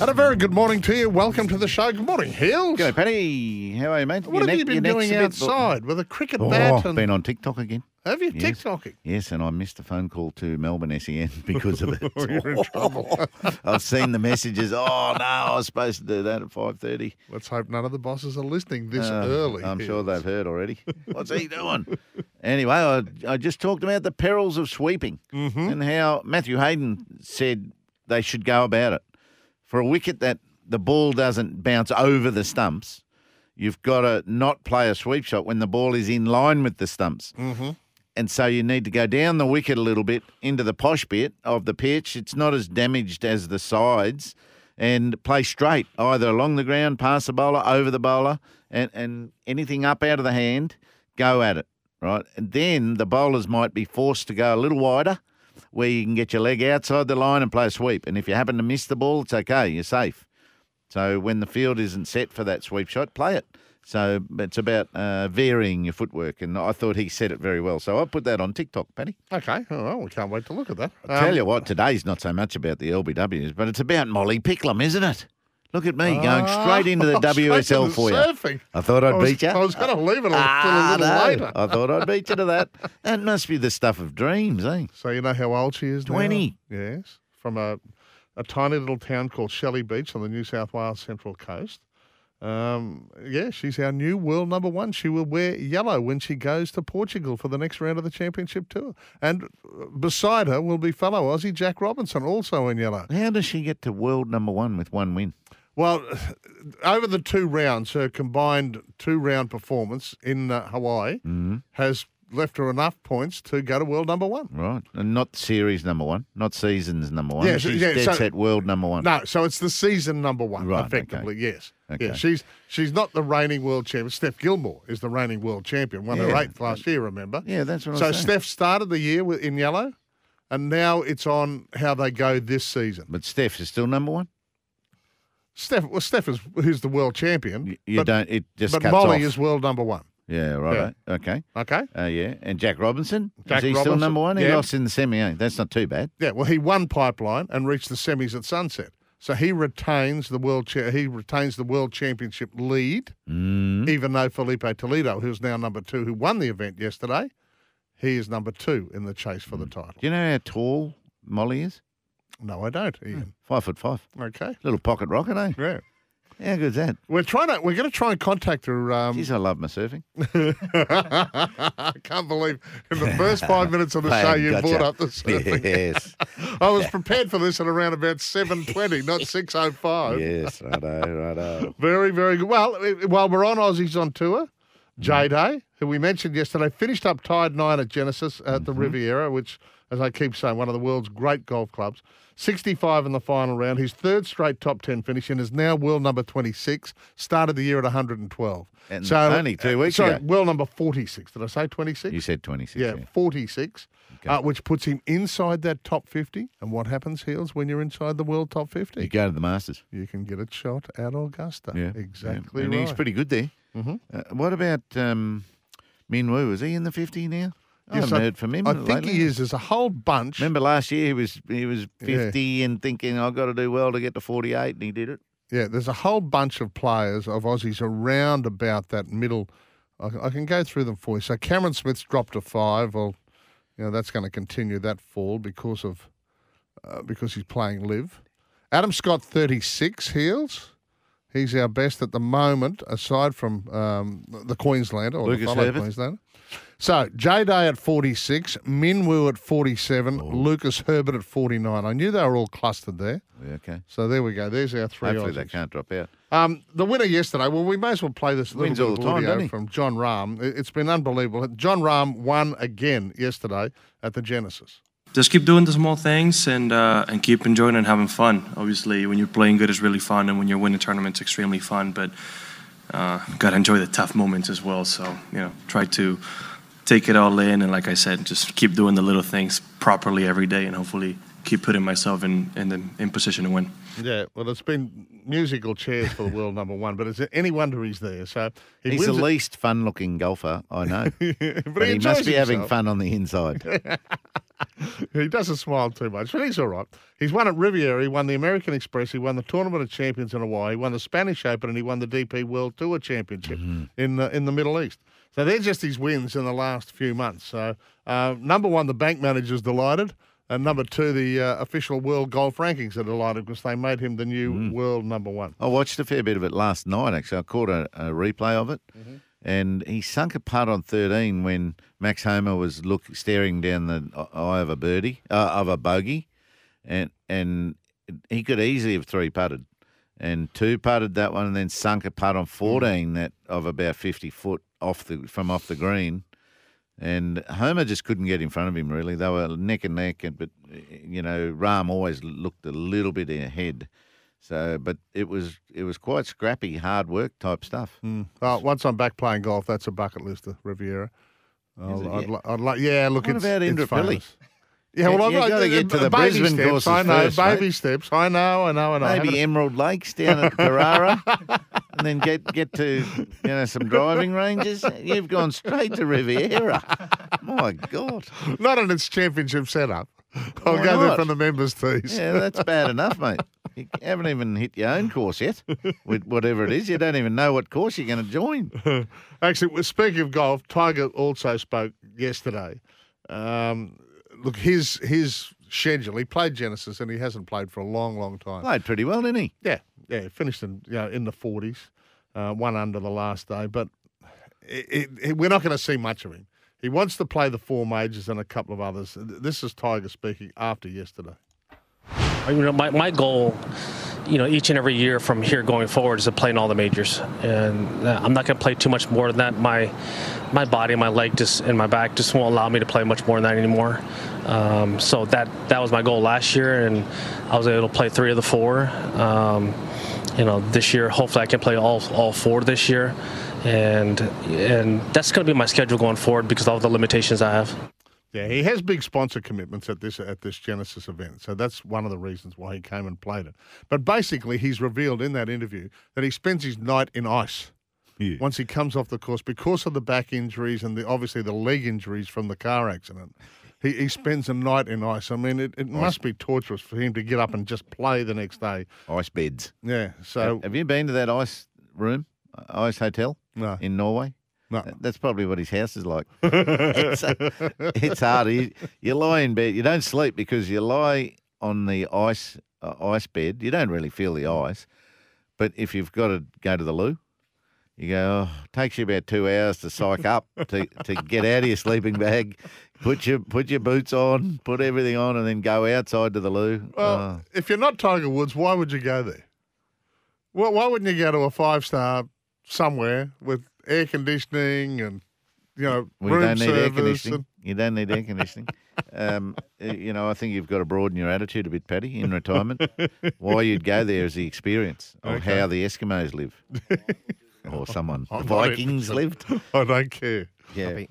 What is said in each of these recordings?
And a very good morning to you. Welcome to the show. Good morning, Hills. G'day, Paddy. How are you, mate? What Your have you been doing outside with a cricket Oh, bat? And, been on TikTok again. have you Yes. TikToking? Yes, and I missed a phone call to Melbourne SEN because of it. You're in trouble. I've seen the messages. Oh no, I was supposed to do that at five thirty. Let's hope none of the bosses are listening this Uh, early. I'm sure they've heard already. What's he doing? anyway, I, I just talked about the perils of sweeping Mm-hmm. and how Matthew Hayden said they should go about it. For a wicket that the ball doesn't bounce over the stumps, you've got to not play a sweep shot when the ball is in line with the stumps. Mm-hmm. And so you need to go down the wicket a little bit into the posh bit of the pitch. It's not as damaged as the sides. And play straight, either along the ground, past the bowler, over the bowler, and, and anything up out of the hand, go at it, right? And then the bowlers might be forced to go a little wider, where you can get your leg outside the line and play a sweep. And if you happen to miss the ball, it's okay, you're safe. So when the field isn't set for that sweep shot, play it. So it's about uh, varying your footwork, and I thought he said it very well. So I put that on TikTok, Paddy. Okay. Oh, well, we can't wait to look at that. I tell you what, today's not so much about the LBWs, but it's about Molly Picklum, isn't it? Look at me going straight into the Ah, WSL for you. surfing. I thought I'd I was, beat you. I was going to leave it a, Ah, till a little no. later. I thought I'd beat you to that. That must be the stuff of dreams, eh? So you know how old she is now? 20. Yes. From a, a tiny little town called Shelly Beach on the New South Wales Central Coast. Um, yeah, she's our new world number one. She will wear yellow when she goes to Portugal for the next round of the championship tour. And beside her will be fellow Aussie Jack Robinson, also in yellow. How does she get to world number one with one win? Well, over the two rounds, her combined two round performance in uh, Hawaii Mm-hmm. has left her enough points to go to world number one. Right. And not series number one, not seasons number one. Yeah, She's yeah, dead so- set world number one. No, so it's the season number one, Right, effectively. Yes. Okay. Yeah, she's she's not the reigning world champion. Steph Gilmore is the reigning world champion. Won her eighth last year. Remember? Yeah, that's what I So. Steph started the year with, in yellow, and now it's on how they go this season. But Steph is still number one? Steph, well, Steph is who's the world champion. You, you but, don't, it just but Molly off. is world number one. Yeah, right. Okay. Okay. Uh, yeah. And Jack Robinson? Jack is he still Robinson, number one? He yeah. lost in the semi, eh? That's not too bad. Yeah. Well, he won pipeline and reached the semis at Sunset. So he retains the world cha- he retains the world championship lead, Mm. even though Filipe Toledo, who's now number two, who won the event yesterday, he is number two in the chase for the title. Do you know how tall Molly is? No, I don't, Ian. Five foot five. Okay. Little pocket rocket, eh? Yeah. How good's that? We're trying to. We're going to try and contact her. Um, Jeez, I love my surfing. I can't believe in the first five minutes of the Bang, show you gotcha. brought up the surfing. Yes. I was prepared for this at around about seven twenty, not six oh five. yes, righto, righto. Very, very good. Well, eh, while we're on Aussies on tour, J Day, who we mentioned yesterday, finished up tied nine at Genesis at the Riviera, which, as I keep saying, one of the world's great golf clubs. 65 in the final round. His third straight top 10 finish and is now world number 26. Started the year at 112. And only two uh, weeks sorry, ago. world number 46. Did I say 26? You said 26. yeah, Yeah. 46, Okay. uh, which puts him inside that top 50. And what happens, Heels, when you're inside the world top 50? You go to the Masters. You can get a shot at Augusta. Yeah. Exactly yeah. And right. he's pretty good there. Mm-hmm. Uh, what about um, Min Woo? Is he in the 50 now? I Yes, haven't heard from him I lately. think he is. There's a whole bunch. Remember last year he was he was Yeah. 50 and thinking I've got to do well to get to 48 and he did it. Yeah, there's a whole bunch of players of Aussies around about that middle. I, I can go through them for you. So Cameron Smith's dropped to five. Well, you know that's going to continue that fall because of uh, because he's playing LIV. Adam Scott, 36 heels. He's our best at the moment, aside from um, the Queenslander or Lucas the fellow Queenslander. So J Day at 46, Minwoo at 47, Lucas Herbert at 49. I knew they were all clustered there. Yeah, okay. So there we go. There's our three. Hopefully they can't drop out. Um, the winner yesterday. Well, we may as well play this little Wins bit all the time, from Jon Rahm. It- It's been unbelievable. Jon Rahm won again yesterday at the Genesis. Just keep doing the small things and uh, and keep enjoying and having fun. Obviously, when you're playing good, it's really fun, and when you're winning tournaments, extremely fun. But uh, gotta enjoy the tough moments as well. So you know, try to take it all in, and like I said, just keep doing the little things properly every day, and hopefully keep putting myself in in the in position to win. Yeah, well, it's been musical chairs for the world number one, but is it any wonder he's there? So he He's the it- least fun-looking golfer I know, but, but he must enjoys be having fun on the inside. He doesn't smile too much, but he's all right. He's won at Riviera, he won the American Express, he won the Tournament of Champions in Hawaii, he won the Spanish Open, and he won the DP World Tour Championship Mm-hmm. in the, in the Middle East. So they're just his wins in the last few months. So uh, number one, the bank manager's delighted. And number two, the uh, official world golf rankings are delighted because they made him the new Mm. world number one. I watched a fair bit of it last night. Actually, I caught a, a replay of it, Mm-hmm. and he sunk a putt on thirteen when Max Homa was look staring down the eye of a birdie uh, of a bogey, and and he could easily have three putted, and two putted that one, and then sunk a putt on Mm. fourteen that of about fifty foot off the from off the green. And Homa just couldn't get in front of him. Really, they were neck and neck. And but eh, you know, Rahm always looked a little bit ahead. So, but it was it was quite scrappy, hard work type stuff. Oh, once I'm back playing golf, that's a bucket list of Riviera. I'd, Yeah. li- I'd like, yeah, look, What it's, about it's famous. Yeah, well, you I've gotta uh, get to the baby Brisbane steps. courses I know, first, mate. baby steps. I know, I know, I know. Maybe Emerald Lakes down at Carrara, and then get get to you know some driving ranges. You've gone straight to Riviera. My God, Not in its championship setup. I'll Why go there from the members' tees. yeah, that's bad enough, mate. You haven't even hit your own course yet, with whatever it is. You don't even know what course you're going to join. Actually, speaking of golf, Tiger also spoke yesterday. Um, look, his his schedule. He played Genesis, and he hasn't played for a long, long time. Played pretty well, didn't he? Yeah, yeah, he finished in you know in the forties, uh, one under the last day, but it, it, it- we're not going to see much of him. He wants to play the four majors and a couple of others. This is Tiger speaking after yesterday. You know, my, my goal, you know, each and every year from here going forward is to play in all the majors, and uh, I'm not going to play too much more than that. My my body, my leg, just and my back just won't allow me to play much more than that anymore. Um, so that that was my goal last year, and I was able to play three of the four. Um, you know, this year hopefully I can play all all four this year, and and that's going to be my schedule going forward because of all the limitations I have. Yeah, he has big sponsor commitments at this at this Genesis event, so that's one of the reasons why he came and played it. But basically, he's revealed in that interview that he spends his night in ice Yeah. once he comes off the course because of the back injuries and the obviously the leg injuries from the car accident. He, he spends a night in ice. I mean, it, it must be torturous for him to get up and just play the next day. Ice beds. Yeah. So Have you been to that ice room, uh, ice hotel no, in Norway? No. That's probably what his house is like. it's, it's hard. You, you lie in bed. You don't sleep because you lie on the ice uh, ice bed. You don't really feel the ice. But if you've got to go to the loo, you go. Oh, it takes you about two hours to psych up to, to get out of your sleeping bag, put your put your boots on, put everything on, and then go outside to the loo. Well, Oh. if you're not Tiger Woods, why would you go there? Well, why wouldn't you go to a five star somewhere with air conditioning and you know We room don't need air service conditioning. and- You don't need air conditioning. um, you know, I think you've got to broaden your attitude a bit, Paddy, in retirement. Why you'd go there is the experience of Okay. how the Eskimos live, or someone the I'm not Vikings lived. I don't care. Yeah,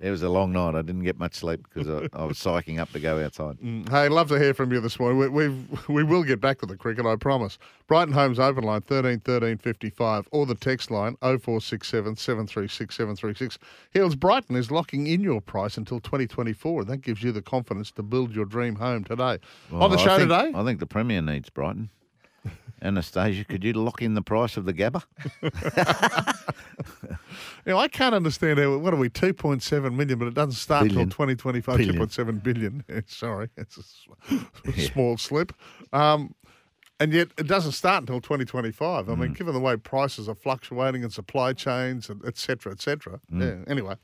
it was a long night. I didn't get much sleep because I, I was psyching up to go outside. Mm, Hey, love to hear from you this morning. We, we've, we will get back to the cricket, I promise. Brighton Homes open line 13 13 55 or the text line 0467 736 736. Hills Brighton is locking in your price until 2024. That gives you the confidence to build your dream home today. On the Well, I show think- today, I think the Premier needs Brighton. Annastacia, could you lock in the price of the Gabba? You know, I can't understand how, what are we, 2.7 million, but it doesn't start until 2025, Billion. 2.7 billion. Eh, Sorry, it's a small slip. Um, and yet it doesn't start until 2025. I mean, Mm. given the way prices are fluctuating and supply chains, and et cetera, et cetera. Yeah, anyway,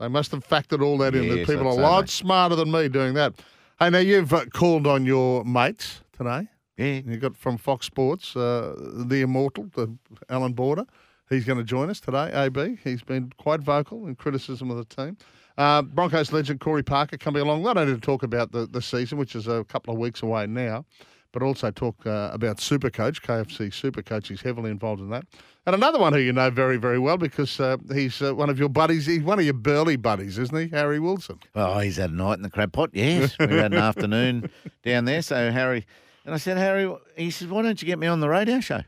they must have factored all that in. Mm. Yes, That people I'd are a lot smarter than me doing that. Hey, now you've uh, called on your mates today. Yeah. You got from Fox Sports, uh, the immortal, the Allan Border. He's going to join us today. AB. He's been quite vocal in criticism of the team. Uh, Broncos legend Corey Parker coming along not only to talk about the, the season, which is a couple of weeks away now, but also talk uh, about Supercoach, KFC Supercoach. He's heavily involved in that. And another one who you know very, very well because uh, he's uh, one of your buddies. He's one of your burly buddies, isn't he? Harry Wilson. Oh, he's had a night in the crab pot, yes. we had an afternoon down there. So, Harry, and I said, Harry, he said, why don't you get me on the radio show?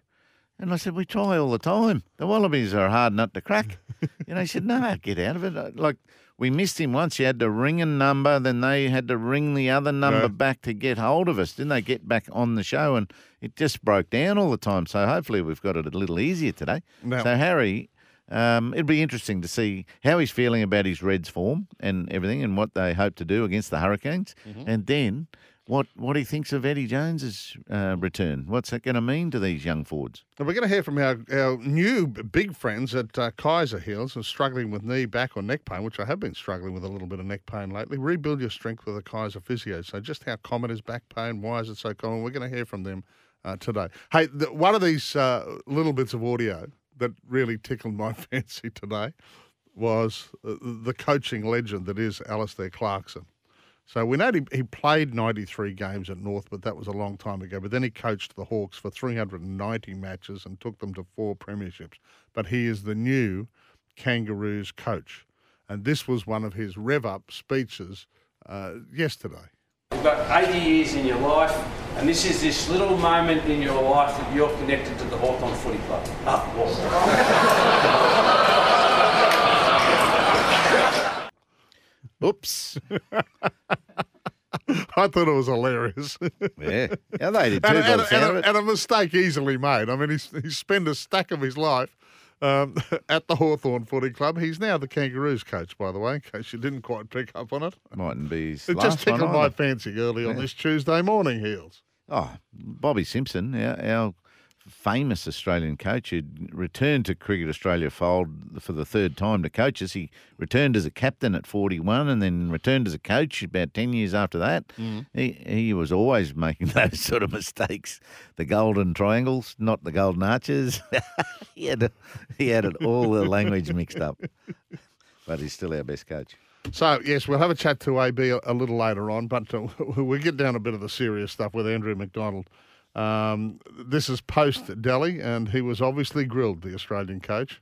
And I said, we try all the time. The Wallabies are a hard nut to crack. and he said, no, get out of it. Like, we missed him once. He had to ring a number, then they had to ring the other number Right. back to get hold of us. Didn't they get back on the show? And it just broke down all the time. So hopefully we've got it a little easier today. So Harry, um, it'd be interesting to see how he's feeling about his Reds form and everything, and what they hope to do against the Hurricanes, and then what what he thinks of Eddie Jones's uh, return. What's that going to mean to these young forwards? We're going to hear from our, our new big friends at uh, Kieser Heels and struggling with knee, back, or neck pain, which I have been struggling with a little bit of neck pain lately. Rebuild your strength with a Kieser physio. So, just how common is back pain? Why is it so common? We're going to hear from them uh, today. Hey, the, one of these uh, little bits of audio that really tickled my fancy today was uh, the coaching legend that is Alastair Clarkson. So we know he, he played 93 games at North, but that was a long time ago. But then he coached the Hawks for 390 matches and took them to four premierships. But he is the new Kangaroos coach. And this was one of his rev up speeches uh, yesterday. You've got 80 years in your life, and this is this little moment in your life that you're connected to the Hawthorn Footy Club. Ah, well. Oops. I thought it was hilarious. yeah. Yeah, they did too. and, and, the sound of and, it. and a mistake easily made. I mean, he's, he spent a stack of his life um, at the Hawthorn Footy Club. He's now the Kangaroos coach, by the way, in case you didn't quite pick up on it. Mightn't be his It last just tickled my fancy early on this Tuesday morning, Heels. Oh, Bobby Simpson, our, our famous Australian coach who'd returned to Cricket Australia fold for the third time to coach us. He returned as a captain at 41 and then returned as a coach about 10 years after that. He, he was always making those sort of mistakes. The golden triangles, not the golden arches. he, had, he had it all the language mixed up. But he's still our best coach. So, yes, we'll have a chat to AB a, a little later on, but uh, we'll get down a bit of the serious stuff with Andrew McDonald. Um, this is post Delhi, and he was obviously grilled, the Australian coach.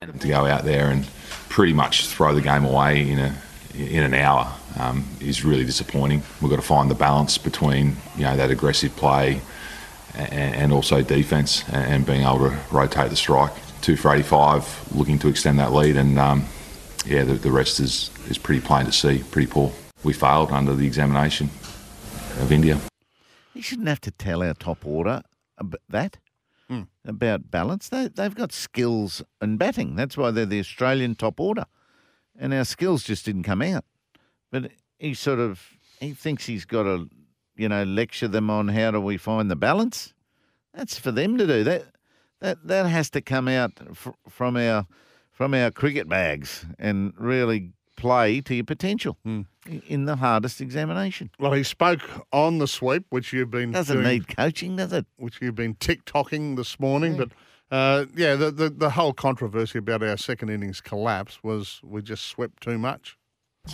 to go out there and pretty much throw the game away in a in an hour um, is really disappointing. We've got to find the balance between you know that aggressive play and, and also defence and, being able to rotate the strike. Two for 85, looking to extend that lead, and um, yeah, the, the rest is is pretty plain to see, pretty poor. We failed under the examination of India. He shouldn't have to tell our top order that Hmm. about balance. They, they've got skills and batting. That's why they're the Australian top order. And our skills just didn't come out. But he sort of he thinks he's got to, you know, lecture them on how do we find the balance. That's for them to do. That that that has to come out fr- from our from our cricket bags and really play to your potential Hmm. I- in the hardest examination. Well, he spoke on the sweep, which you've been Doesn't doing, need coaching, does it? which you've been tick-tocking this morning. But uh, yeah, the, the the whole controversy about our second innings collapse was we just swept too much.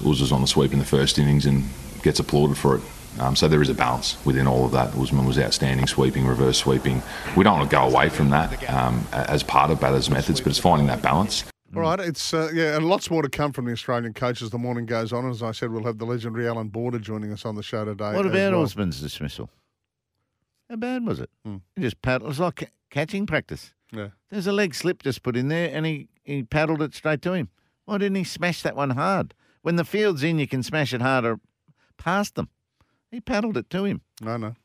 Uzza's on the sweep in the first innings and gets applauded for it. Um, so there is a balance within all of that. Usman was outstanding sweeping, reverse sweeping. We don't want to go away from that um, as part of batters' methods, but it's finding that balance. All right, it's uh, yeah, and lots more to come from the Australian coaches. As the morning goes on, as I said, we'll have the legendary Allan Border joining us on the show today. What about well. Usman's dismissal? How bad was it? Hmm. He just paddled. It was like catching practice. Yeah. There's a leg slip just put in there, and he, he paddled it straight to him. Why didn't he smash that one hard? When the field's in, you can smash it harder past them. He paddled it to him. No, no.